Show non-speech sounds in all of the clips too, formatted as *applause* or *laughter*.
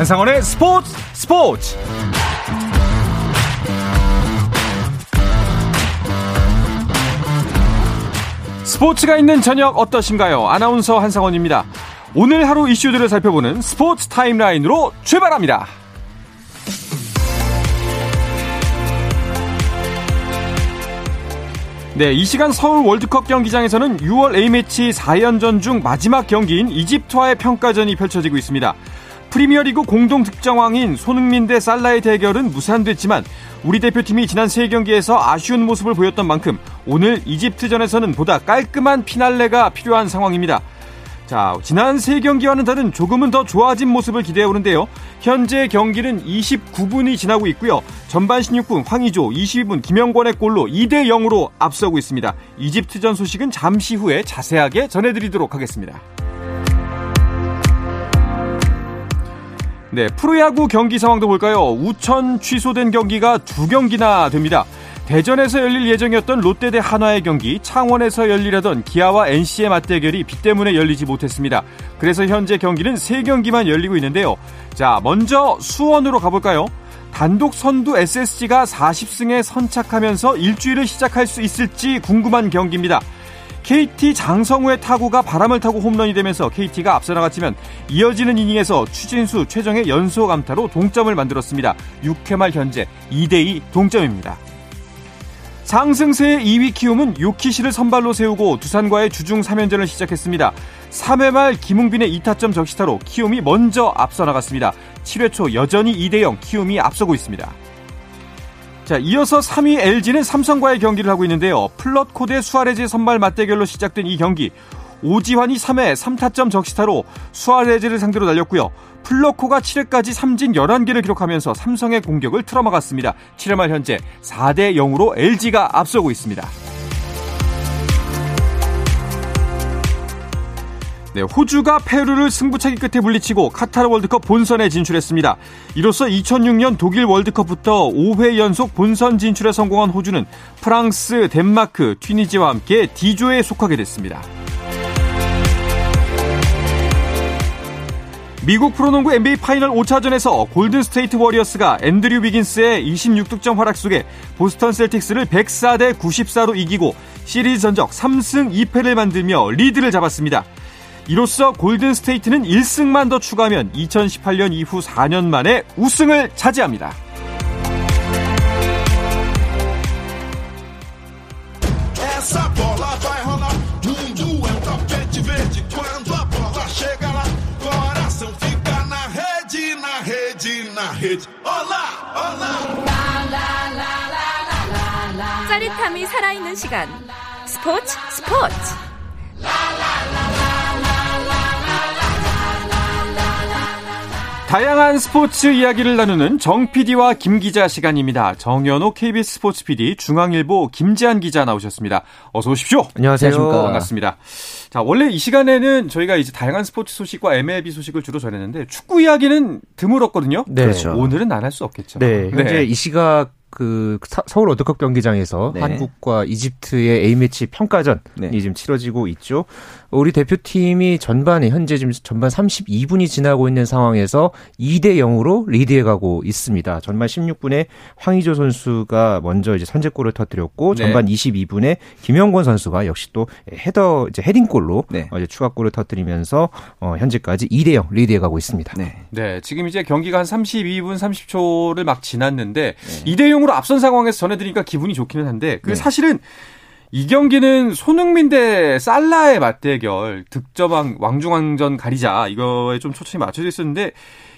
한상원의 스포츠 스포츠 스포츠가 있는 저녁 어떠신가요? 아나운서 한상원입니다. 오늘 하루 이슈들을 살펴보는 스포츠 타임라인으로 출발합니다. 네, 이 시간 서울 월드컵 경기장에서는 6월 A매치 4연전 중 마지막 경기인 이집트와의 평가전이 펼쳐지고 있습니다. 프리미어리그 공동 득점왕인 손흥민 대 살라의 대결은 무산됐지만 우리 대표팀이 지난 세 경기에서 아쉬운 모습을 보였던 만큼 오늘 이집트전에서는 보다 깔끔한 피날레가 필요한 상황입니다. 자, 지난 세 경기와는 다른 조금은 더 좋아진 모습을 기대해 오는데요. 현재 경기는 29분이 지나고 있고요. 전반 16분 황의조, 22분 김영권의 골로 2대 0으로 앞서고 있습니다. 이집트전 소식은 잠시 후에 자세하게 전해드리도록 하겠습니다. 네, 프로야구 경기 상황도 볼까요? 우천 취소된 경기가 두 경기나 됩니다. 대전에서 열릴 예정이었던 롯데 대 한화의 경기, 창원에서 열리려던 기아와 NC의 맞대결이 비 때문에 열리지 못했습니다. 그래서 현재 경기는 3경기만 열리고 있는데요. 자, 먼저 수원으로 가볼까요? 단독 선두 SSG가 40승에 선착하면서 일주일을 시작할 수 있을지 궁금한 경기입니다. KT 장성우의 타구가 바람을 타고 홈런이 되면서 KT가 앞서 나갔지만 이어지는 이닝에서 추진수 최정의 연속 암타로 동점을 만들었습니다. 6회 말 현재 2대2 동점입니다. 상승세의 2위 키움은 요키시를 선발로 세우고 두산과의 주중 3연전을 시작했습니다. 3회 말 김웅빈의 2타점 적시타로 키움이 먼저 앞서 나갔습니다. 7회 초 여전히 2대0 키움이 앞서고 있습니다. 자, 이어서 3위 LG는 삼성과의 경기를 하고 있는데요. 플럿코 대 수아레즈 선발 맞대결로 시작된 이 경기. 오지환이 3회 3타점 적시타로 수아레즈를 상대로 날렸고요. 플러코가 7회까지 삼진 11개를 기록하면서 삼성의 공격을 틀어막았습니다. 7회 말 현재 4대 0으로 LG가 앞서고 있습니다. 네, 호주가 페루를 승부차기 끝에 물리치고 카타르 월드컵 본선에 진출했습니다. 이로써 2006년 독일 월드컵부터 5회 연속 본선 진출에 성공한 호주는 프랑스, 덴마크, 튀니지와 함께 D조에 속하게 됐습니다. 미국 프로농구 NBA 파이널 5차전에서 골든 스테이트 워리어스가 앤드류 위긴스의 26득점 활약 속에 보스턴 셀틱스를 104대 94로 이기고 시리즈 전적 3승 2패를 만들며 리드를 잡았습니다. 이로써 골든스테이트는 1승만 더 추가하면 2018년 이후 4년 만에 우승을 차지합니다. 짜릿함이 살아있는 시간 스포츠 스포츠 다양한 스포츠 이야기를 나누는 정 PD와 김 기자 시간입니다. 정현호 KBS 스포츠 PD, 중앙일보 김지한 기자 나오셨습니다. 어서 오십시오. 안녕하세요. 반갑습니다. 자, 원래 이 시간에는 저희가 이제 다양한 스포츠 소식과 MLB 소식을 주로 전했는데 축구 이야기는 드물었거든요. 네. 그렇죠. 오늘은 안 할 수 없겠죠. 네. 현재 네. 이 시각 그 서울 월드컵 경기장에서 네. 한국과 이집트의 A매치 평가전이 네. 지금 치러지고 있죠. 우리 대표팀이 전반에 현재 지금 전반 32분이 지나고 있는 상황에서 2대 0으로 리드해 가고 있습니다. 전반 16분에 황의조 선수가 먼저 이제 선제골을 터뜨렸고 네. 전반 22분에 김영권 선수가 역시 또 헤더 이제 헤딩골로 네. 어, 이제 추가골을 터뜨리면서 어 현재까지 2대 0 리드해 가고 있습니다. 네. 네. 지금 이제 경기가 한 32분 30초를 막 지났는데 2대 0으로 앞선 상황에서 전해 드리니까 기분이 좋기는 한데 그 네. 사실은 이 경기는 손흥민 대 살라의 맞대결 득점왕 왕중왕전 가리자 이거에 좀 초점이 맞춰져 있었는데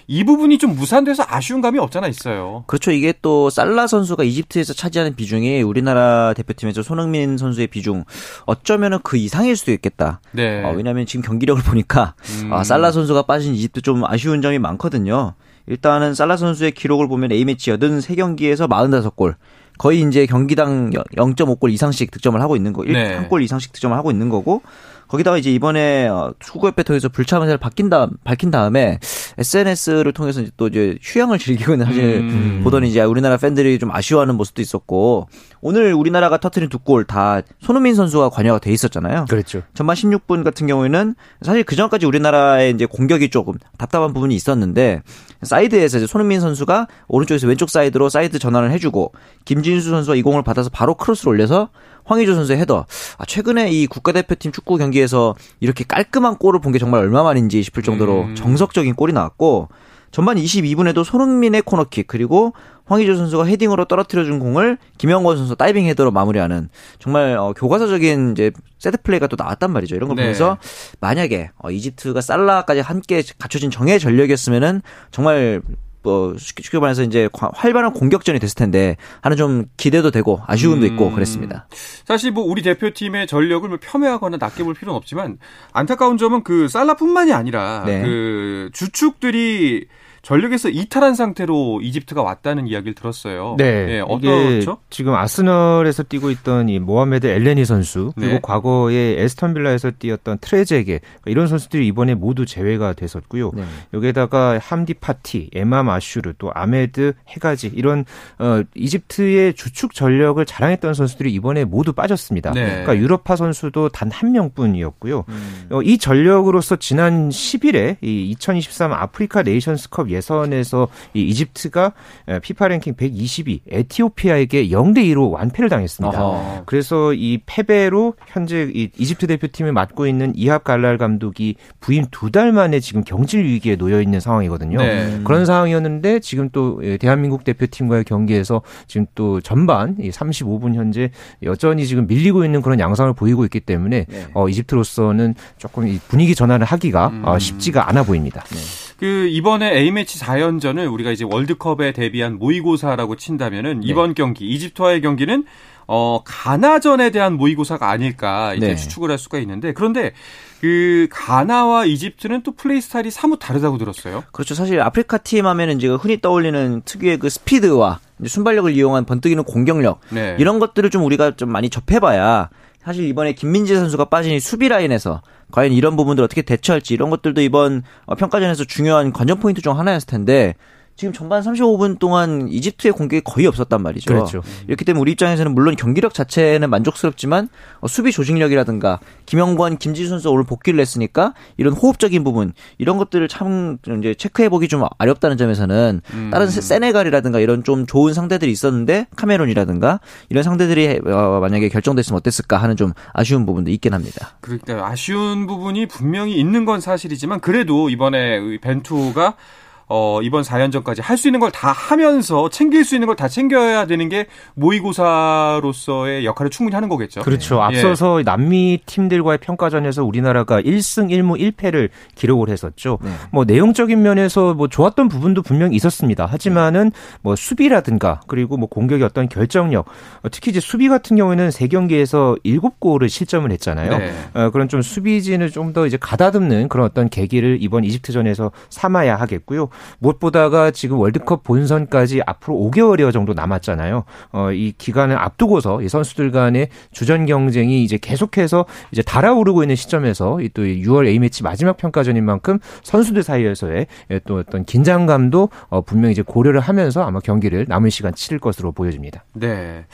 이 부분이 좀 무산돼서 아쉬운 감이 없잖아 있어요. 그렇죠. 이게 또 살라 선수가 이집트에서 차지하는 비중이 우리나라 대표팀에서 손흥민 선수의 비중 어쩌면은 그 이상일 수도 있겠다. 네. 어, 왜냐하면 지금 경기력을 보니까 음. 아, 살라 선수가 빠진 이집트 좀 아쉬운 점이 많거든요. 일단은 살라 선수의 기록을 보면 A매치 83경기에서 45골. 거의 이제 경기당 0.5골 이상씩 득점을 하고 있는 거, 네. 한골 이상씩 득점을 하고 있는 거고 거기다가 이제 이번에 축구협회 어, 통해서 불참 의사를 밝힌 다음 밝힌 다음에 SNS를 통해서 또 이제 휴양을 즐기고 있는 사실 음. 보더니 이제 우리나라 팬들이 좀 아쉬워하는 모습도 있었고 오늘 우리나라가 터트린 두 골 다 손흥민 선수가 관여가 돼 있었잖아요. 그렇죠. 전반 16분 같은 경우에는 사실 그 전까지 우리나라의 이제 공격이 조금 답답한 부분이 있었는데 사이드에서 이제 손흥민 선수가 오른쪽에서 왼쪽 사이드로 사이드 전환을 해주고 김진수 선수가 이 공을 받아서 바로 크로스를 올려서 황의조 선수의 헤더. 아, 최근에 이 국가대표팀 축구 경기에서 이렇게 깔끔한 골을 본 게 정말 얼마만인지 싶을 정도로 음. 정석적인 골이 나왔고 전반 22분에도 손흥민의 코너킥 그리고 황의조 선수가 헤딩으로 떨어뜨려준 공을 김영권 선수 다이빙 헤더로 마무리하는 정말 어, 교과서적인 이제 세트 플레이가 또 나왔단 말이죠. 이런 거 네. 보면서 만약에 어, 이집트가 살라까지 함께 갖춰진 정예 전력이었으면은 정말 뭐 쉽게 말해서 이제 활발한 공격전이 됐을 텐데 하는 좀 기대도 되고 아쉬움도 있고 음. 그랬습니다. 사실 뭐 우리 대표팀의 전력을 뭐 폄훼하거나 낮게 볼 필요는 없지만 안타까운 점은 그 살라뿐만이 아니라 네. 그 주축들이 전력에서 이탈한 상태로 이집트가 왔다는 이야기를 들었어요. 네. 네 어떻죠? 지금 아스널에서 뛰고 있던 이 모하메드 엘네니 선수 그리고 네. 과거에 애스턴 빌라에서 뛰었던 트레제게 이런 선수들이 이번에 모두 제외가 됐었고요. 네. 여기에다가 함디 파티, 에맘 아슈르 또 아메드 헤가지 이런 어, 이집트의 주축 전력을 자랑했던 선수들이 이번에 모두 빠졌습니다. 네. 그러니까 유럽파 선수도 단 한 명뿐이었고요. 음. 어, 이 전력으로서 지난 10일에 이 2023 아프리카 네이션스컵 예선에서 이 이집트가 피파 랭킹 122 에티오피아에게 0대 2로 완패를 당했습니다. 아하. 그래서 이 패배로 현재 이 이집트 대표팀을 맡고 있는 이합 갈랄 감독이 부임 두 달 만에 지금 경질 위기에 놓여 있는 상황이거든요. 네. 그런 상황이었는데 지금 또 예, 대한민국 대표팀과의 경기에서 지금 또 전반 35분 현재 여전히 지금 밀리고 있는 그런 양상을 보이고 있기 때문에 네. 어, 이집트로서는 조금 분위기 전환을 하기가 음. 어, 쉽지가 않아 보입니다. 네. 그 이번에 A매치 4연전을 우리가 이제 월드컵에 대비한 모의고사라고 친다면은 네. 이번 경기 이집트와의 경기는 어 가나전에 대한 모의고사가 아닐까 이제 네. 추측을 할 수가 있는데 그런데 그 가나와 이집트는 또 플레이 스타일이 사뭇 다르다고 들었어요. 그렇죠. 사실 아프리카 팀 하면은 이제 흔히 떠올리는 특유의 그 스피드와 순발력을 이용한 번뜩이는 공격력 네. 이런 것들을 좀 우리가 좀 많이 접해봐야 사실 이번에 김민재 선수가 빠진 수비 라인에서 과연 이런 부분들 어떻게 대처할지 이런 것들도 이번 어, 평가전에서 중요한 관전 포인트 중 하나였을 텐데 지금 전반 35분 동안 이집트의 공격이 거의 없었단 말이죠. 그렇죠. 이렇기 때문에 우리 입장에서는 물론 경기력 자체는 만족스럽지만 어, 수비 조직력이라든가 김영권, 김지수 선수 오늘 복귀를 했으니까 이런 호흡적인 부분 이런 것들을 참 이제 체크해 보기 좀 어렵다는 점에서는 음. 다른 세네갈이라든가 이런 좀 좋은 상대들이 있었는데 카메론이라든가 이런 상대들이 어, 만약에 결정됐으면 어땠을까 하는 좀 아쉬운 부분도 있긴 합니다. 그러니까 아쉬운 부분이 분명히 있는 건 사실이지만 그래도 이번에 벤투가 어, 이번 4연전까지 할 수 있는 걸 다 하면서 챙길 수 있는 걸 다 챙겨야 되는 게 모의고사로서의 역할을 충분히 하는 거겠죠. 그렇죠. 예. 앞서서 예. 남미 팀들과의 평가전에서 우리나라가 1승 1무 1패를 기록을 했었죠. 네. 뭐 내용적인 면에서 뭐 좋았던 부분도 분명히 있었습니다. 하지만은 뭐 수비라든가 그리고 뭐 공격의 어떤 결정력, 특히 이제 수비 같은 경우에는 세 경기에서 7골을 실점을 했잖아요. 네. 어, 그런 좀 수비진을 좀 더 이제 가다듬는 그런 어떤 계기를 이번 이집트전에서 삼아야 하겠고요. 무엇보다가 지금 월드컵 본선까지 앞으로 5개월여 정도 남았잖아요. 어, 이 기간을 앞두고서 이 선수들 간의 주전 경쟁이 이제 계속해서 이제 달아오르고 있는 시점에서 또 6월 A매치 마지막 평가전인 만큼 선수들 사이에서의 또 어떤 긴장감도 어, 분명히 이제 고려를 하면서 아마 경기를 남은 시간 치를 것으로 보여집니다. 네.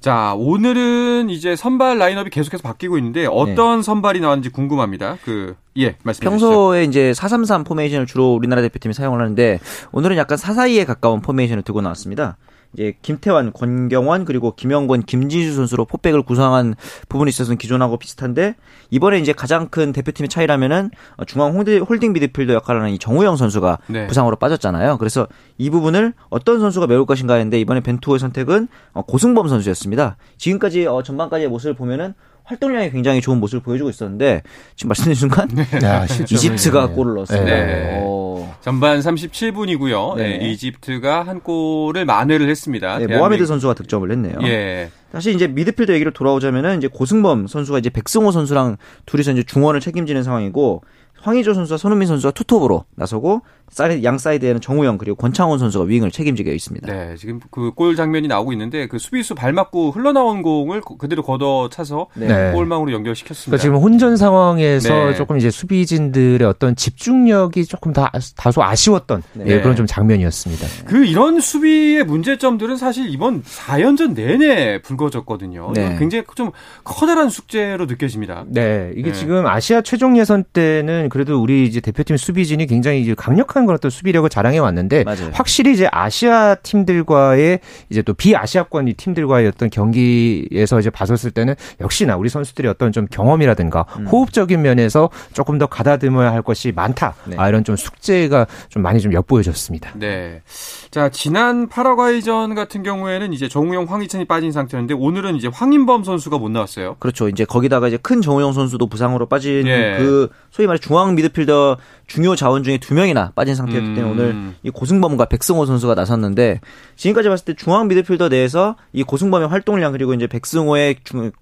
자, 오늘은 이제 선발 라인업이 계속해서 바뀌고 있는데 어떤 네. 선발이 나왔는지 궁금합니다. 그 예, 말씀해 평소에 이제 433 포메이션을 주로 우리나라 대표팀이 사용을 하는데 오늘은 약간 442에 가까운 포메이션을 두고 나왔습니다. 이제 김태환, 권경원 그리고 김영권, 김진수 선수로 포백을 구성한 부분이 있어서는 기존하고 비슷한데 이번에 이제 가장 큰 대표팀의 차이라면은 중앙 홀딩 미드필더 역할을 하는 이 정우영 선수가 네. 부상으로 빠졌잖아요. 그래서 이 부분을 어떤 선수가 메울 것인가 했는데 이번에 벤투의 선택은 어, 고승범 선수였습니다. 지금까지 어, 전반까지의 모습을 보면은 활동량이 굉장히 좋은 모습을 보여주고 있었는데 지금 말씀드린 순간 네. *laughs* 야, 이집트가 골을 넣었습니다. 네. 어. 전반 37분이고요. 네. 네. 이집트가 한 골을 만회를 했습니다. 네, 모하메드 선수가 득점을 했네요. 예. 사실 이제 미드필더 얘기로 돌아오자면은 이제 고승범 선수가 이제 백승호 선수랑 둘이서 이제 중원을 책임지는 상황이고 황의조 선수와 손흥민 선수가 투톱으로 나서고 양 사이드에는 정우영 그리고 권창훈 선수가 윙을 책임지게 있습니다. 네, 지금 그 골 장면이 나오고 있는데 그 수비수 발 맞고 흘러나온 공을 그대로 걷어 차서 네. 골망으로 연결시켰습니다. 그러니까 지금 혼전 상황에서 네. 조금 이제 수비진들의 어떤 집중력이 조금 다 다소 아쉬웠던 네. 예, 그런 좀 장면이었습니다. 그 이런 수비의 문제점들은 사실 이번 4연전 내내 불거졌거든요. 네. 굉장히 좀 커다란 숙제로 느껴집니다. 네, 이게 네. 지금 아시아 최종 예선 때는 그래도 우리 이제 대표팀 수비진이 굉장히 이제 강력한 그런 어떤 수비력을 자랑해 왔는데 맞아요. 확실히 이제 아시아 팀들과의 이제 또 비아시아권 이 팀들과의 어떤 경기에서 이제 봤었을 때는 역시나 우리 선수들이 어떤 좀 경험이라든가 음. 호흡적인 면에서 조금 더 가다듬어야 할 것이 많다. 네. 아, 이런 좀 숙제가 좀 많이 좀 엿보여졌습니다. 네. 자, 지난 파라과이전 같은 경우에는 이제 정우영, 황희찬이 빠진 상태였는데 오늘은 이제 황인범 선수가 못 나왔어요. 그렇죠. 이제 거기다가 이제 큰 정우영 선수도 부상으로 빠진 예. 그 소위 말해 중앙 미드필더 중요 자원 중에 두 명이나 빠진 상태였기 때문에 음. 오늘 이 고승범과 백승호 선수가 나섰는데 지금까지 봤을 때 중앙 미드필더 내에서 이 고승범의 활동량 그리고 이제 백승호의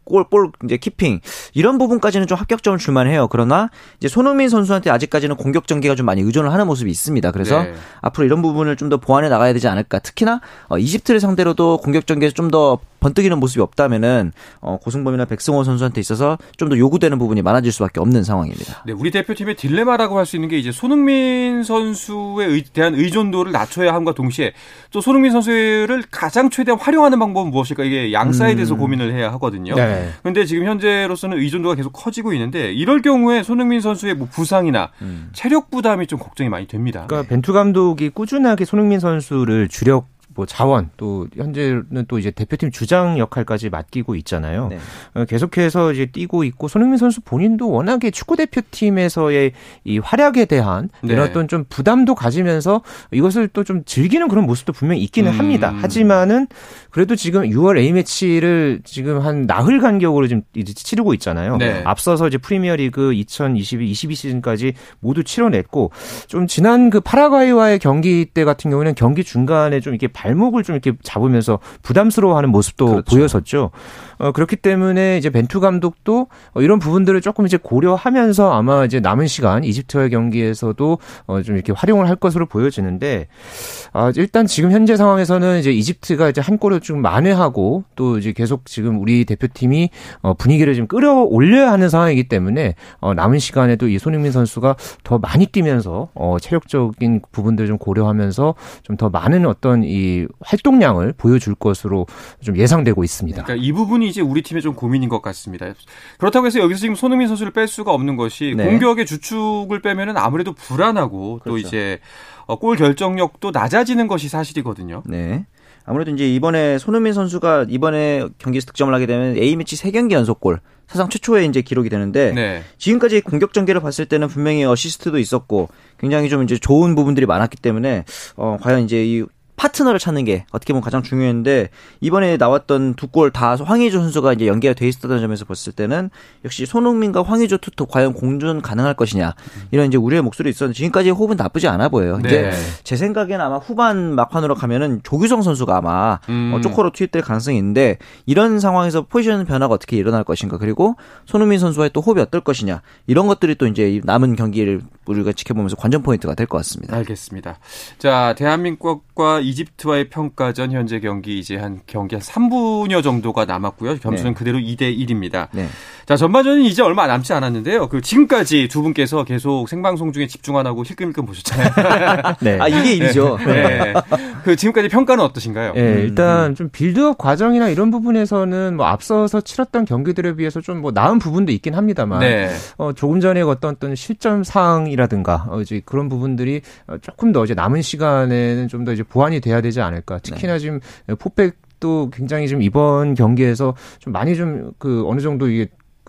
골, 볼 이제 키핑 이런 부분까지는 좀 합격점을 줄만해요. 그러나 이제 손흥민 선수한테 아직까지는 공격 전개가 좀 많이 의존을 하는 모습이 있습니다. 그래서 네. 앞으로 이런 부분을 좀 더 보완해 나가야 되지 않을까. 특히나 어, 이집트를 상대로도 공격 전개에서 좀더 번뜩이는 모습이 없다면은 어, 고승범이나 백승호 선수한테 있어서 좀 더 요구되는 부분이 많아질 수밖에 없는 상황입니다. 네, 우리 대표팀의 딜레마라고 할 수 있는 게 이제 손흥민 선수에 의, 대한 의존도를 낮춰야 함과 동시에 또 손흥민 선수를 가장 최대한 활용하는 방법은 무엇일까 이게 양 사이드에서 음. 고민을 해야 하거든요. 네. 그런데 지금 현재로서는 의존도가 계속 커지고 있는데 이럴 경우에 손흥민 선수의 뭐 부상이나 음. 체력 부담이 좀 걱정이 많이 됩니다. 그러니까 벤투 감독이 꾸준하게 손흥민 선수를 주력 뭐 자원 또 현재는 또 이제 대표팀 주장 역할까지 맡기고 있잖아요. 네. 어, 계속해서 이제 뛰고 있고 손흥민 선수 본인도 워낙에 축구 대표팀에서의 이 활약에 대한 네. 이런 어떤 좀 부담도 가지면서 이것을 또 좀 즐기는 그런 모습도 분명히 있기는 음. 합니다. 하지만은 그래도 지금 6월 A 매치를 지금 한 나흘 간격으로 지금 이제 치르고 있잖아요. 네. 앞서서 이제 프리미어리그 2022 22 시즌까지 모두 치러냈고 좀 지난 그 파라과이와의 경기 때 같은 경우는 경기 중간에 좀 이렇게 발목을 좀 이렇게 잡으면서 부담스러워하는 모습도 그렇죠. 보였었죠. 어, 그렇기 때문에 이제 벤투 감독도 어, 이런 부분들을 조금 이제 고려하면서 아마 이제 남은 시간 이집트와의 경기에서도 어, 좀 이렇게 활용을 할 것으로 보여지는데 아, 일단 지금 현재 상황에서는 이제 이집트가 이제 한 골을 좀 만회하고 또 이제 계속 지금 우리 대표팀이 어, 분위기를 좀 끌어올려야 하는 상황이기 때문에 어, 남은 시간에도 이 손흥민 선수가 더 많이 뛰면서 어, 체력적인 부분들 좀 고려하면서 좀 더 많은 어떤 이 활동량을 보여줄 것으로 좀 예상되고 있습니다. 그러니까 이 부분이 이제 우리 팀의 좀 고민인 것 같습니다. 그렇다고 해서 여기서 지금 손흥민 선수를 뺄 수가 없는 것이 네. 공격의 주축을 빼면은 아무래도 불안하고 그렇죠. 또 이제 어, 골 결정력도 낮아지는 것이 사실이거든요. 네. 아무래도 이제 이번에 손흥민 선수가 이번에 경기에서 득점을 하게 되면 A매치 3경기 연속골 사상 최초의 이제 기록이 되는데 네. 지금까지 공격 전개를 봤을 때는 분명히 어시스트도 있었고 굉장히 좀 이제 좋은 부분들이 많았기 때문에 어 과연 이제 이 파트너를 찾는 게 어떻게 보면 가장 중요했는데 이번에 나왔던 두 골 다 황의조 선수가 이제 연계가 돼 있었던 점에서 봤을 때는 역시 손흥민과 황의조 투톱 과연 공존 가능할 것이냐 이런 이제 우려의 목소리 있었는데 지금까지 호흡은 나쁘지 않아 보여요. 네. 제 생각에는 아마 후반 막판으로 가면은 조규성 선수가 아마 음. 어, 쪼커로 투입될 가능성이 있는데 이런 상황에서 포지션 변화가 어떻게 일어날 것인가 그리고 손흥민 선수와의 또 호흡이 어떨 것이냐 이런 것들이 또 이제 남은 경기를 우리가 지켜보면서 관전 포인트가 될 것 같습니다. 알겠습니다. 자 대한민국과 이집트와의 평가전 현재 경기 이제 한 경기 한 3분여 정도가 남았고요. 점수는 네. 그대로 2대 1입니다. 네. 자, 전반전은 이제 얼마 남지 않았는데요. 그 지금까지 두 분께서 계속 생방송 중에 집중 안 하고 힐끔힐끔 보셨잖아요. *laughs* 네. 아, 이게 일이죠. 네. 그 지금까지 평가는 어떠신가요? 네, 일단 좀 빌드업 과정이나 이런 부분에서는 뭐 앞서서 치렀던 경기들에 비해서 좀 뭐 나은 부분도 있긴 합니다만 네. 어, 조금 전에 어떤 어떤 실점 사항이 라든가 어, 이제 그런 부분들이 조금 더 이제 남은 시간에는 좀 더 이제 보완이 돼야 되지 않을까. 특히나 네. 지금 포백 도 굉장히 좀 이번 경기에서 좀 많이 좀 그 어느 정도 이게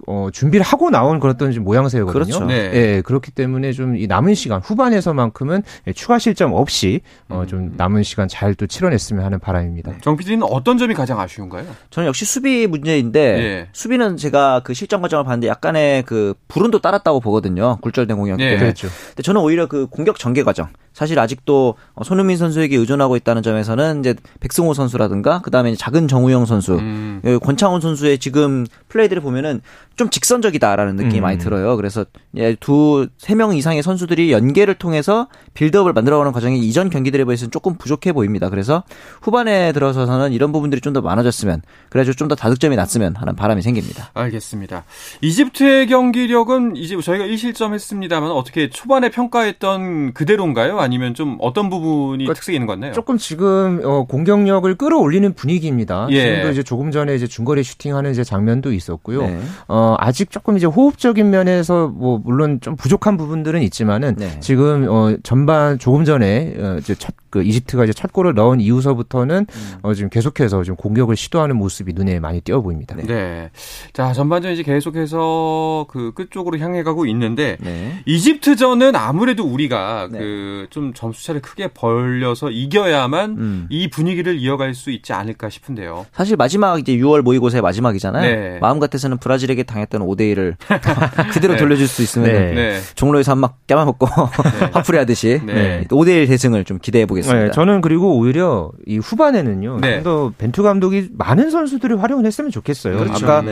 어, 준비를 하고 나온 그런 모양새거든요. 그렇죠. 네. 예, 그렇기 때문에 좀 이 남은 시간 후반에서만큼은 추가 실점 없이 어, 좀 음. 남은 시간 잘 또 치러냈으면 하는 바람입니다. 정 PD는 어떤 점이 가장 아쉬운가요? 저는 역시 수비 문제인데 네. 수비는 제가 그 실점 과정을 봤는데 약간의 그 불운도 따랐다고 보거든요. 굴절된 공격기 네. 때문에. 그렇죠. 근데 저는 오히려 그 공격 전개 과정 사실 아직도 손흥민 선수에게 의존하고 있다는 점에서는 이제 백승호 선수라든가 그다음에 작은 정우영 선수, 음. 예, 권창훈 선수의 지금 플레이들을 보면은 좀 직선적이다라는 느낌이 음. 많이 들어요. 그래서 예, 두세 명 이상의 선수들이 연계를 통해서 빌드업을 만들어가는 과정이 이전 경기들에 비해서는 조금 부족해 보입니다. 그래서 후반에 들어서서는 이런 부분들이 좀 더 많아졌으면 그래가지고 좀 더 다득점이 났으면 하는 바람이 생깁니다. 알겠습니다. 이집트의 경기력은 이제 저희가 1실점 했습니다만 어떻게 초반에 평가했던 그대로인가요? 아니면 좀 어떤 부분이 그러니까 특색이 있는 것 같나요? 조금 지금 어, 공격력을 끌어올리는 분위기입니다. 예. 지금도 이제 조금 전에 이제 중거리 슈팅하는 이제 장면도 있었고요. 네. 어, 어, 아직 조금 이제 호흡적인 면에서 뭐 물론 좀 부족한 부분들은 있지만은 네. 지금 어, 전반 조금 전에 어, 이제 첫 그 이집트가 이제 첫 골을 넣은 이후서부터는 음. 어, 지금 계속해서 좀 공격을 시도하는 모습이 눈에 많이 띄어 보입니다. 네. 네. 자, 전반전 이제 계속해서 그 끝쪽으로 향해 가고 있는데 네. 이집트전은 아무래도 우리가 네. 그좀 점수 차를 크게 벌려서 이겨야만 음. 이 분위기를 이어갈 수 있지 않을까 싶은데요. 사실 마지막 이제 6월 모의고사의 마지막이잖아요. 네. 마음 같아서는 브라질에게 당했던 5대 1을 *laughs* 그대로 네. 돌려줄 수 있으면 네. 종로에서 한 막 깨만먹고 *laughs* 화풀이 하듯이 5대 1 대승을 좀 기대해 보겠습니다. 저는 그리고 오히려 이 후반에는요. 좀더 벤투 감독이 많은 선수들을 활용을 했으면 좋겠어요. 그렇죠. 아까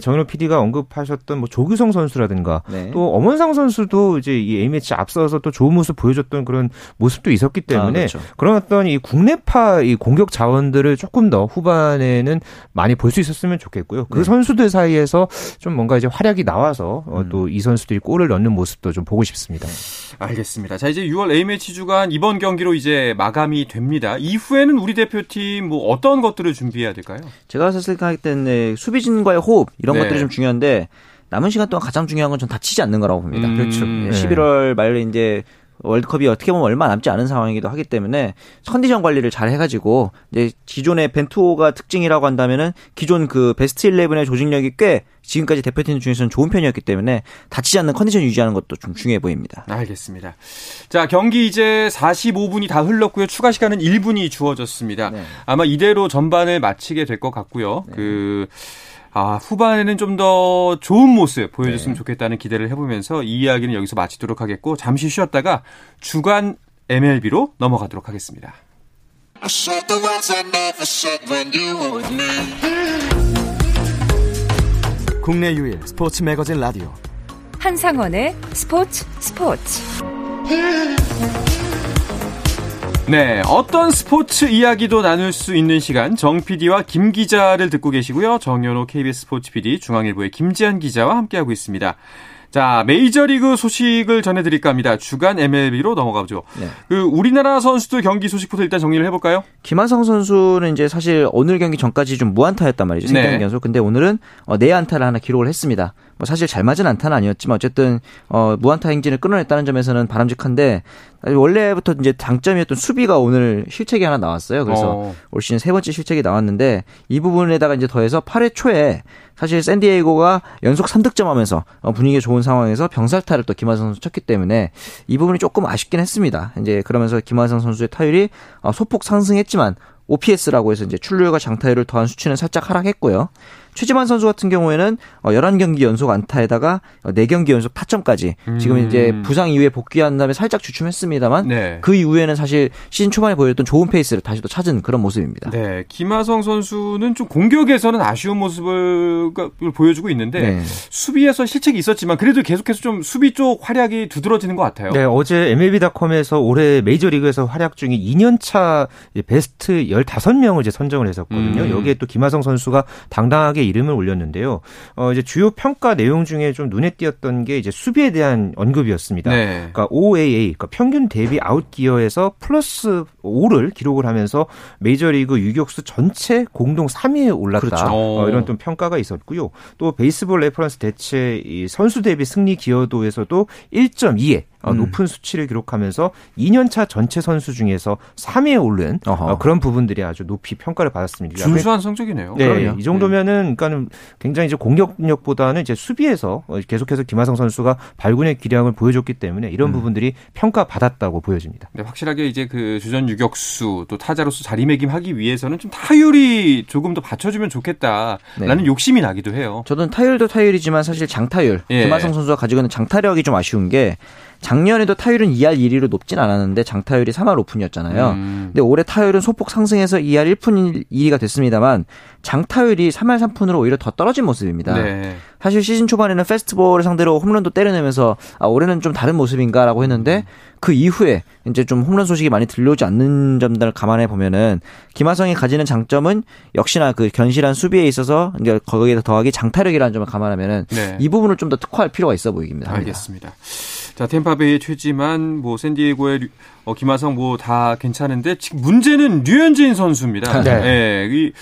정현호 PD가 언급하셨던 뭐 조규성 선수라든가 또 엄원상 선수도 이제 이 A매치 앞서서 또 좋은 모습 보여줬던 그런 모습도 있었기 때문에 아, 그렇죠. 그런 어떤 이 국내파 이 공격 자원들을 조금 더 후반에는 많이 볼 수 있었으면 좋겠고요. 그 네. 선수들 사이에서 좀 뭔가 이제 활약이 나와서 어, 음. 또이 선수들이 골을 넣는 모습도 좀 보고 싶습니다. 알겠습니다. 자 이제 6월 A매치 주간 이번 경기로 이제 마감이 됩니다. 이후에는 우리 대표팀 뭐 어떤 것들을 준비해야 될까요? 제가 생각할 때는 수비진과의 호흡 이런 네. 것들이 좀 중요한데 남은 시간 동안 가장 중요한 건 전 다치지 않는 거라고 봅니다. 음, 그렇죠. 11월 말에 이제 월드컵이 어떻게 보면 얼마 남지 않은 상황이기도 하기 때문에 컨디션 관리를 잘 해가지고 이제 기존의 벤투호가 특징이라고 한다면은 기존 그 베스트 11의 조직력이 꽤 지금까지 대표팀 중에서는 좋은 편이었기 때문에 다치지 않는 컨디션 유지하는 것도 좀 중요해 보입니다. 알겠습니다. 자 경기 이제 45분이 다 흘렀고요. 추가 시간은 1분이 주어졌습니다. 네. 아마 이대로 전반을 마치게 될 것 같고요. 네. 그 아, 후반에는 좀 더 좋은 모습 보여줬으면 네. 좋겠다는 기대를 해보면서 이 이야기는 여기서 마치도록 하겠고 잠시 쉬었다가 주간 MLB로 넘어가도록 하겠습니다. 국내 유일 스포츠 매거진 라디오 한상원의 스포츠 스포츠 네, 어떤 스포츠 이야기도 나눌 수 있는 시간 정 PD와 김 기자를 듣고 계시고요. 정현호 KBS 스포츠 PD, 중앙일보의 김지한 기자와 함께하고 있습니다. 자, 메이저리그 소식을 전해드릴까 합니다. 주간 MLB로 넘어가죠. 네. 그 우리나라 선수들 경기 소식부터 일단 정리를 해볼까요? 김하성 선수는 이제 사실 오늘 경기 전까지 좀 무안타였단 말이죠. 생태 연속. 근데 오늘은 어, 네 안타를 하나 기록을 했습니다. 뭐 사실 잘 맞은 안타는 아니었지만 어쨌든 어, 무안타 행진을 끊어냈다는 점에서는 바람직한데 원래부터 이제 장점이었던 수비가 오늘 실책이 하나 나왔어요. 그래서 어. 올 시즌 세 번째 실책이 나왔는데 이 부분에다가 이제 더해서 8회 초에 사실 샌디에이고가 연속 3득점 하면서 어, 분위기가 좋은 상황에서 병살타를 또 김하성 선수 쳤기 때문에 이 부분이 조금 아쉽긴 했습니다. 이제 그러면서 김하성 선수의 타율이 어, 소폭 상승했지만 OPS라고 해서 이제 출루율과 장타율을 더한 수치는 살짝 하락했고요. 최지만 선수 같은 경우에는 11경기 어, 연속 안타에다가 4경기 연속 타점까지 지금 이제 음. 부상 이후에 복귀한 다음에 살짝 주춤했습니다만 네. 그 이후에는 사실 시즌 초반에 보였던 좋은 페이스를 다시 또 찾은 그런 모습입니다. 네. 김하성 선수는 좀 공격에서는 아쉬운 모습을 보여주고 있는데 네. 수비에서 실책이 있었지만 그래도 계속해서 좀 수비 쪽 활약이 두드러지는 것 같아요. 네. 어제 MLB.com에서 올해 메이저리그에서 활약 중에 2년차 베스트 15명을 이제 선정을 했었거든요. 음. 여기에 또 김하성 선수가 당당하게 이름을 올렸는데요. 어, 이제 주요 평가 내용 중에 좀 눈에 띄었던 게 이제 수비에 대한 언급이었습니다. 네. 그러니까 OAA, 그러니까 평균 대비 아웃 기여에서 플러스 5를 기록을 하면서 메이저리그 유격수 전체 공동 3위에 올랐다. 그렇죠. 어, 이런 또 평가가 있었고요. 또 베이스볼 레퍼런스 대체 이 선수 대비 승리 기여도에서도 1.2에 어, 음. 높은 수치를 기록하면서 2년차 전체 선수 중에서 3위에 오른 어, 그런 부분들이 아주 높이 평가를 받았습니다. 준수한 성적이네요. 네, 그럼요. 이 정도면은 그러니까는 굉장히 이제 공격력보다는 이제 수비에서 어, 계속해서 김하성 선수가 발군의 기량을 보여줬기 때문에 이런 음. 부분들이 평가받았다고 보여집니다. 네, 확실하게 이제 그 주전 유격수 또 타자로서 자리매김하기 위해서는 좀 타율이 조금 더 받쳐주면 좋겠다라는 네. 욕심이 나기도 해요. 저는 타율도 타율이지만 사실 장타율 예. 김하성 선수가 가지고 있는 장타력이 좀 아쉬운 게 작년에도 타율은 2할 1위로 높진 않았는데 장타율이 3할 오픈이었잖아요. 음. 근데 올해 타율은 소폭 상승해서 2할 1푼 1위가 됐습니다만 장타율이 3할 3푼으로 오히려 더 떨어진 모습입니다. 네. 사실 시즌 초반에는 페스티벌을 상대로 홈런도 때려내면서 아 올해는 좀 다른 모습인가라고 했는데 그 이후에 이제 좀 홈런 소식이 많이 들려오지 않는 점들을 감안해 보면은 김하성이 가지는 장점은 역시나 그 견실한 수비에 있어서 이제 거기에 더하기 장타력이라는 점을 감안하면은 네. 이 부분을 좀 더 특화할 필요가 있어 보이긴 합니다. 알겠습니다. 자, 템파베이의 최지만, 뭐, 샌디에고의 어, 김하성 뭐 다 괜찮은데, 지금 문제는 류현진 선수입니다. *laughs* 네. 네. 이,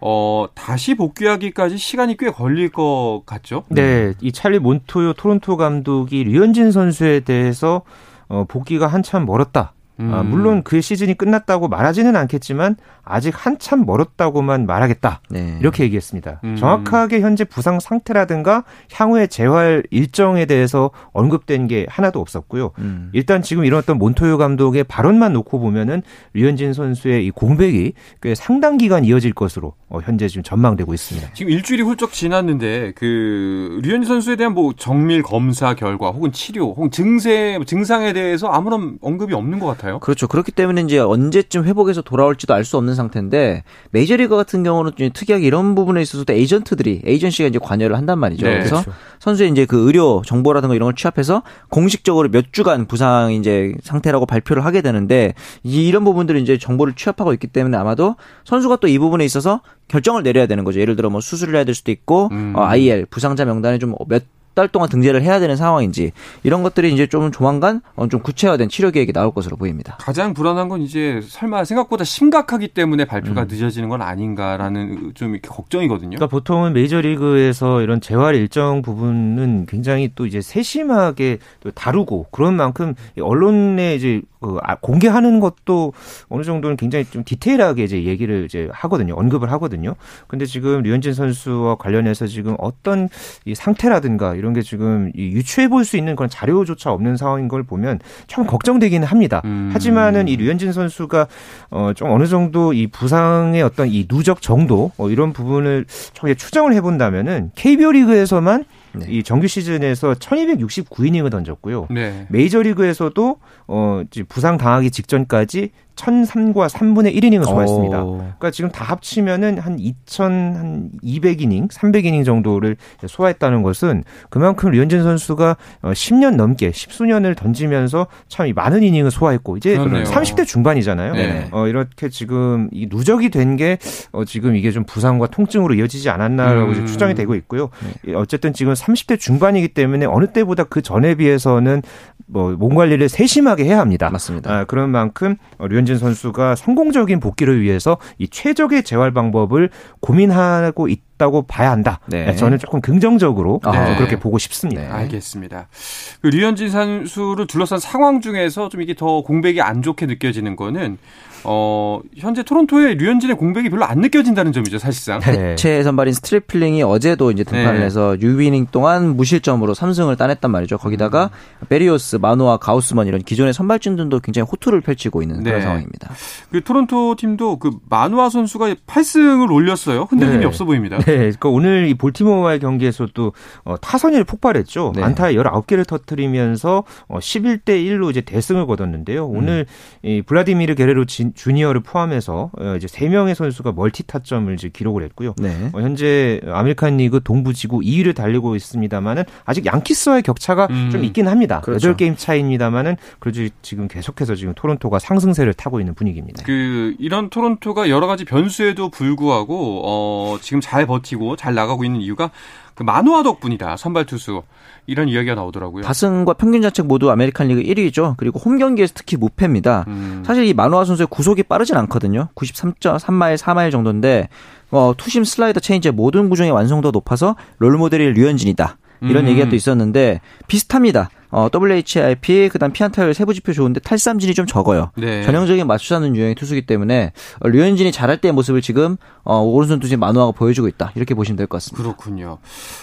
어, 다시 복귀하기까지 시간이 꽤 걸릴 것 같죠? 네, 이 찰리 몬토요 토론토 감독이 류현진 선수에 대해서 어, 복귀가 한참 멀었다. 음. 아, 물론 그 시즌이 끝났다고 말하지는 않겠지만 아직 한참 멀었다고만 말하겠다. 네. 이렇게 얘기했습니다. 음. 정확하게 현재 부상 상태라든가 향후의 재활 일정에 대해서 언급된 게 하나도 없었고요. 음. 일단 지금 이런 어떤 몬토요 감독의 발언만 놓고 보면은 류현진 선수의 이 공백이 꽤 상당 기간 이어질 것으로 어, 현재 지금 전망되고 있습니다. 지금 일주일이 훌쩍 지났는데 그 류현진 선수에 대한 뭐 정밀 검사 결과 혹은 치료 혹은 증세 증상에 대해서 아무런 언급이 없는 것 같아요. 그렇죠. 그렇기 때문에 이제 언제쯤 회복해서 돌아올지도 알 수 없는 상태인데 메이저리그 같은 경우는 좀 특이하게 이런 부분에 있어서도 에이전트들이 에이전시가 이제 관여를 한단 말이죠. 네, 그래서 그렇죠. 선수의 이제 그 의료 정보라든가 이런 걸 취합해서 공식적으로 몇 주간 부상 이제 상태라고 발표를 하게 되는데 이런 부분들을 이제 정보를 취합하고 있기 때문에 아마도 선수가 또 이 부분에 있어서 결정을 내려야 되는 거죠. 예를 들어 뭐 수술을 해야 될 수도 있고 음. 어, IL 부상자 명단에 좀 몇 달 동안 등재를 해야 되는 상황인지 이런 것들이 이제 좀 조만간 어, 좀 구체화된 치료 계획이 나올 것으로 보입니다. 가장 불안한 건 이제 설마 생각보다 심각하기 때문에 발표가 음. 늦어지는 건 아닌가라는 좀 이렇게 걱정이거든요. 그러니까 보통은 메이저리그에서 이런 재활 일정 부분은 굉장히 또 이제 세심하게 또 다루고 그런 만큼 언론에 이제 그 아, 공개하는 것도 어느 정도는 굉장히 좀 디테일하게 이제 얘기를 이제 하거든요. 언급을 하거든요. 근데 지금 류현진 선수와 관련해서 지금 어떤 이 상태라든가 이런 게 지금 유추해 볼 수 있는 그런 자료조차 없는 상황인 걸 보면 참 걱정되기는 합니다. 음. 하지만은 이 류현진 선수가 어 좀 어느 정도 이 부상의 어떤 이 누적 정도 어 이런 부분을 좀 추정을 해 본다면은 KBO 리그에서만 네. 이 정규 시즌에서 1269이닝을 던졌고요. 네. 메이저리그에서도 어 부상 당하기 직전까지 1003과 3분의 1이닝을 소화했습니다. 오. 그러니까 지금 다 합치면은 한 2200이닝, 300이닝 정도를 소화했다는 것은 그만큼 류현진 선수가 10년 어, 넘게 10수년을 던지면서 참 많은 이닝을 소화했고 이제 그러네요. 30대 중반이잖아요. 네. 어, 이렇게 지금 이 누적이 된 게 어, 지금 이게 좀 부상과 통증으로 이어지지 않았나라고 음. 추정이 되고 있고요. 네. 어쨌든 지금 30대 중반이기 때문에 어느 때보다 그 전에 비해서는 뭐 몸 관리를 세심하게 해야 합니다. 맞습니다. 아, 그런 만큼 류현진 선수가 성공적인 복귀를 위해서 이 최적의 재활 방법을 고민하고 있다고 봐야 한다. 네. 저는 조금 긍정적으로 네. 그렇게 보고 싶습니다. 네. 알겠습니다. 그 류현진 선수를 둘러싼 상황 중에서 좀 이게 더 공백이 안 좋게 느껴지는 거는 어, 현재 토론토의 류현진의 공백이 별로 안 느껴진다는 점이죠, 사실상. 네. 대체 선발인 스트리플링이 어제도 이제 등판을 네. 해서 6이닝 동안 무실점으로 3승을 따냈단 말이죠. 거기다가 음. 베리오스, 마노아, 가우스먼 이런 기존의 선발진들도 굉장히 호투를 펼치고 있는 그런 네. 상황입니다. 그 토론토 팀도 그 마노아 선수가 8승을 올렸어요. 흔들림이 네. 없어 보입니다. 네. 그러니까 오늘 이 볼티모어와의 경기에서도 어, 타선이 폭발했죠. 네. 안타 19개를 터뜨리면서 어, 11대 1로 이제 대승을 거뒀는데요. 오늘 음. 이 블라디미르 게레로 진, 주니어를 포함해서 어, 이제 세 명의 선수가 멀티 타점을 이제 기록을 했고요. 네. 어, 현재 아메리칸 리그 동부지구 2위를 달리고 있습니다만은 아직 양키스와의 격차가 음. 좀 있긴 합니다. 그렇죠. 8게임 차이입니다만은 그래도 지금 계속해서 지금 토론토가 상승세를 타고 있는 분위기입니다. 그 이런 토론토가 여러 가지 변수에도 불구하고 어, 지금 잘 버티고 잘 나가고 있는 이유가 그 마노아 덕분이다. 선발 투수. 이런 이야기가 나오더라고요. 다승과 평균 자책 모두 아메리칸 리그 1위죠. 그리고 홈 경기에서 특히 무패입니다. 음. 사실 이 마노아 선수의 구속이 빠르진 않거든요. 93.3마일, 4마일 정도인데 어, 투심 슬라이더 체인지업 모든 구종의 완성도가 높아서 롤모델이 류현진이다. 이런 음. 얘기가 또 있었는데 비슷합니다. 어, WHIP 그다음 피안타율 세부 지표 좋은데 탈삼진이 좀 적어요. 네. 전형적인 맞춰 잡는 유형의 투수기 때문에 어, 류현진이 잘할 때의 모습을 지금 어, 오른손 투수 마노아가 보여주고 있다. 이렇게 보시면 될 것 같습니다. 그렇군요.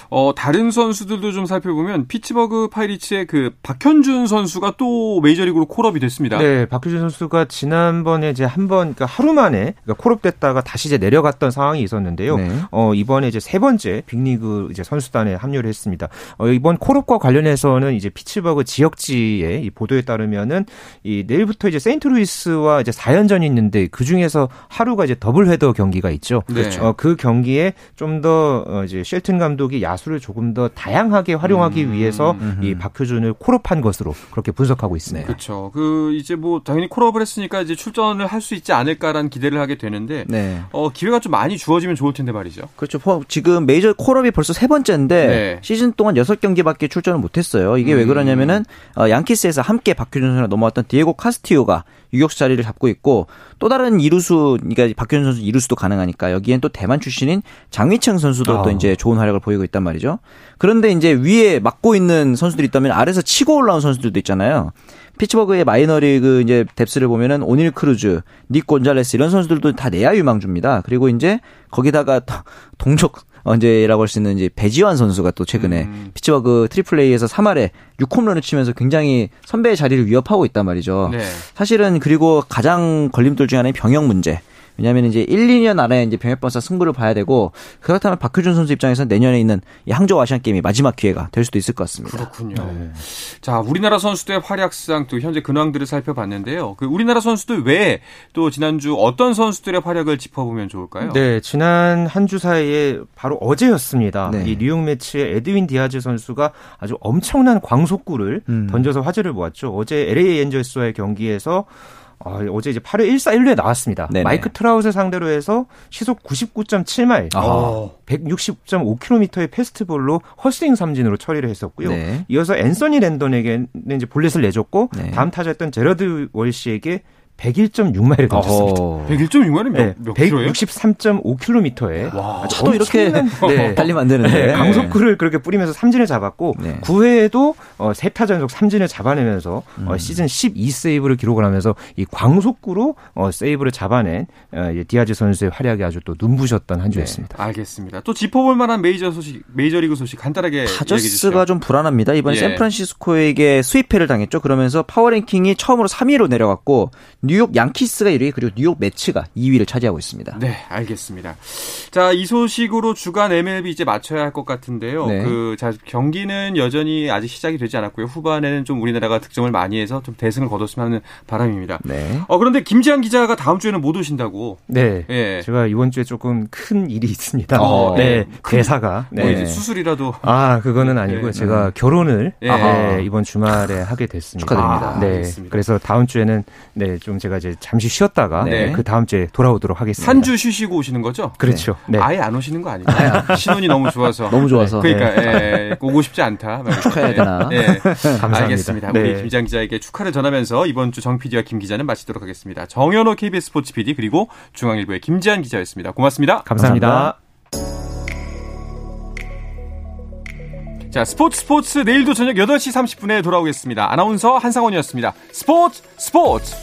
어, 다른 선수들도 좀 살펴보면 피츠버그 파이리츠의 그 박효준 선수가 또 메이저리그로 call-up이 됐습니다. 네, 박효준 선수가 지난번에 이제 한번 그러니까 하루 만에 그러니까 call-up됐다가 다시 이제 내려갔던 상황이 있었는데요. 네. 어, 이번에 이제 세 번째 빅리그 이제 선수단에 합류를 했습니다. 어, 이번 call-up과 관련해서는 이제 피츠 피츠버그 지역지의 이 보도에 따르면은 이 내일부터 이제 세인트루이스와 이제 4연전이 있는데 그 중에서 하루가 이제 더블 헤더 경기가 있죠. 네. 어, 그 경기에 좀더 어, 이제 쉘튼 감독이 야수를 조금 더 다양하게 활용하기 음, 위해서 음흠. 이 박효준을 call-up한 것으로 그렇게 분석하고 있습니다. 그렇죠. 그 이제 뭐 당연히 call-up을 했으니까 이제 출전을 할 수 있지 않을까라는 기대를 하게 되는데 네. 어, 기회가 좀 많이 주어지면 좋을 텐데 말이죠. 그렇죠. 지금 메이저 call-up이 벌써 세 번째인데 네. 시즌 동안 6경기밖에 출전을 못 했어요. 이게 음. 왜 그러냐면은 어, 양키스에서 함께 박효준 선수랑 넘어왔던 디에고 카스티오가 유격수 자리를 잡고 있고 또 다른 이루수 그러니까 박효준 선수 이루수도 가능하니까 여기엔 또 대만 출신인 장위청 선수도 아. 또 이제 좋은 활약을 보이고 있단 말이죠. 그런데 이제 위에 막고 있는 선수들이 있다면 아래서 치고 올라온 선수들도 있잖아요. 피츠버그의 마이너리그 이제 depth를 보면은 오닐 크루즈, 닉 곤잘레스 이런 선수들도 다 내야 유망주입니다. 그리고 이제 거기다가 동족 언제라고 할 수 있는 이제 배지환 선수가 또 최근에 음. 피츠버그 트리플 A에서 3할에 6홈런을 치면서 굉장히 선배의 자리를 위협하고 있단 말이죠. 네. 사실은 그리고 가장 걸림돌 중에 하나는 병역 문제. 왜냐하면 이제 1, 2년 안에 이제 병역번사 승부를 봐야 되고 그렇다면 박효준 선수 입장에서는 내년에 있는 이 항저우 아시안 게임이 마지막 기회가 될 수도 있을 것 같습니다. 그렇군요. 네. 자, 우리나라 선수들의 활약상 또 현재 근황들을 살펴봤는데요. 그 우리나라 선수들 외에 또 지난주 어떤 선수들의 활약을 짚어보면 좋을까요? 네, 지난 한 주 사이에 바로 어제였습니다. 네. 이 뉴욕 매치에 에드윈 디아즈 선수가 아주 엄청난 광속구를 음. 던져서 화제를 모았죠. 어제 LA 엔젤스와의 경기에서 아, 어제 이제 8회 1사 1루에 나왔습니다. 네네. 마이크 트라웃 상대로 해서 시속 99.7마일, 아. 160.5km의 패스트볼로 헛스윙 삼진으로 처리를 했었고요. 네. 이어서 앤서니 랜던에게 이제 볼넷을 내줬고 네. 다음 타자였던 제러드 월시에게 101.6마일을 던졌습니다. 101.6마일이 몇, 네, 몇 킬로예요? 163.5km에 와, 차도 이렇게 네, *laughs* 달리면 안 되는데 네, 강속구를 그렇게 뿌리면서 삼진을 잡았고 네. 9회에도 어, 3타자 연속 삼진을 잡아내면서 어, 음. 어, 시즌 12세이브를 기록을 하면서 이 광속구로 어, 세이브를 잡아낸 어, 디아즈 선수의 활약이 아주 또 눈부셨던 한 주였습니다. 네, 알겠습니다. 또 짚어볼 만한 메이저 소식, 메이저리그 소식 간단하게 다저스가 좀 불안합니다. 이번에 예. 샌프란시스코에게 스위패를 당했죠. 그러면서 파워랭킹이 처음으로 3위로 내려갔고 뉴욕 양키스가 1위 그리고 뉴욕 매츠가 2위를 차지하고 있습니다. 네, 알겠습니다. 자, 이 소식으로 주간 MLB 이제 맞춰야 할 것 같은데요. 네. 그 자, 경기는 여전히 아직 시작이 되지 않았고요. 후반에는 좀 우리나라가 득점을 많이 해서 좀 대승을 거뒀으면 하는 바람입니다. 네. 어, 그런데 김지한 기자가 다음 주에는 못 오신다고. 네. 예. 제가 이번 주에 조금 큰 일이 있습니다. 어, 네. 큰, 대사가. 뭐 네. 수술이라도. 아, 그거는 아니고요. 네. 제가 결혼을 네, 이번 주말에 하게 됐습니다. 축하드립니다. 아, 네. 그래서 다음 주에는 네, 좀 제가 이제 잠시 쉬었다가 네. 그 다음 주에 돌아오도록 하겠습니다. 한 주 쉬시고 오시는 거죠? 그렇죠. 네. 아예 안 오시는 거 아니죠? *laughs* 신혼이 너무 좋아서. *laughs* 너무 좋아서. 그러니까 네. 예, 오고 싶지 않다. *laughs* 축하해야 되나? 네. 감사합니다. 알겠습니다. 우리 김장 기자에게 축하를 전하면서 이번 주 정 PD와 김 기자는 마치도록 하겠습니다. 정현호 KBS 스포츠 PD 그리고 중앙일보의 김지한 기자였습니다. 고맙습니다. 감사합니다. 감사합니다. 자, 스포츠 스포츠 내일도 저녁 8시 30분에 돌아오겠습니다. 아나운서 한상원이었습니다. 스포츠 스포츠!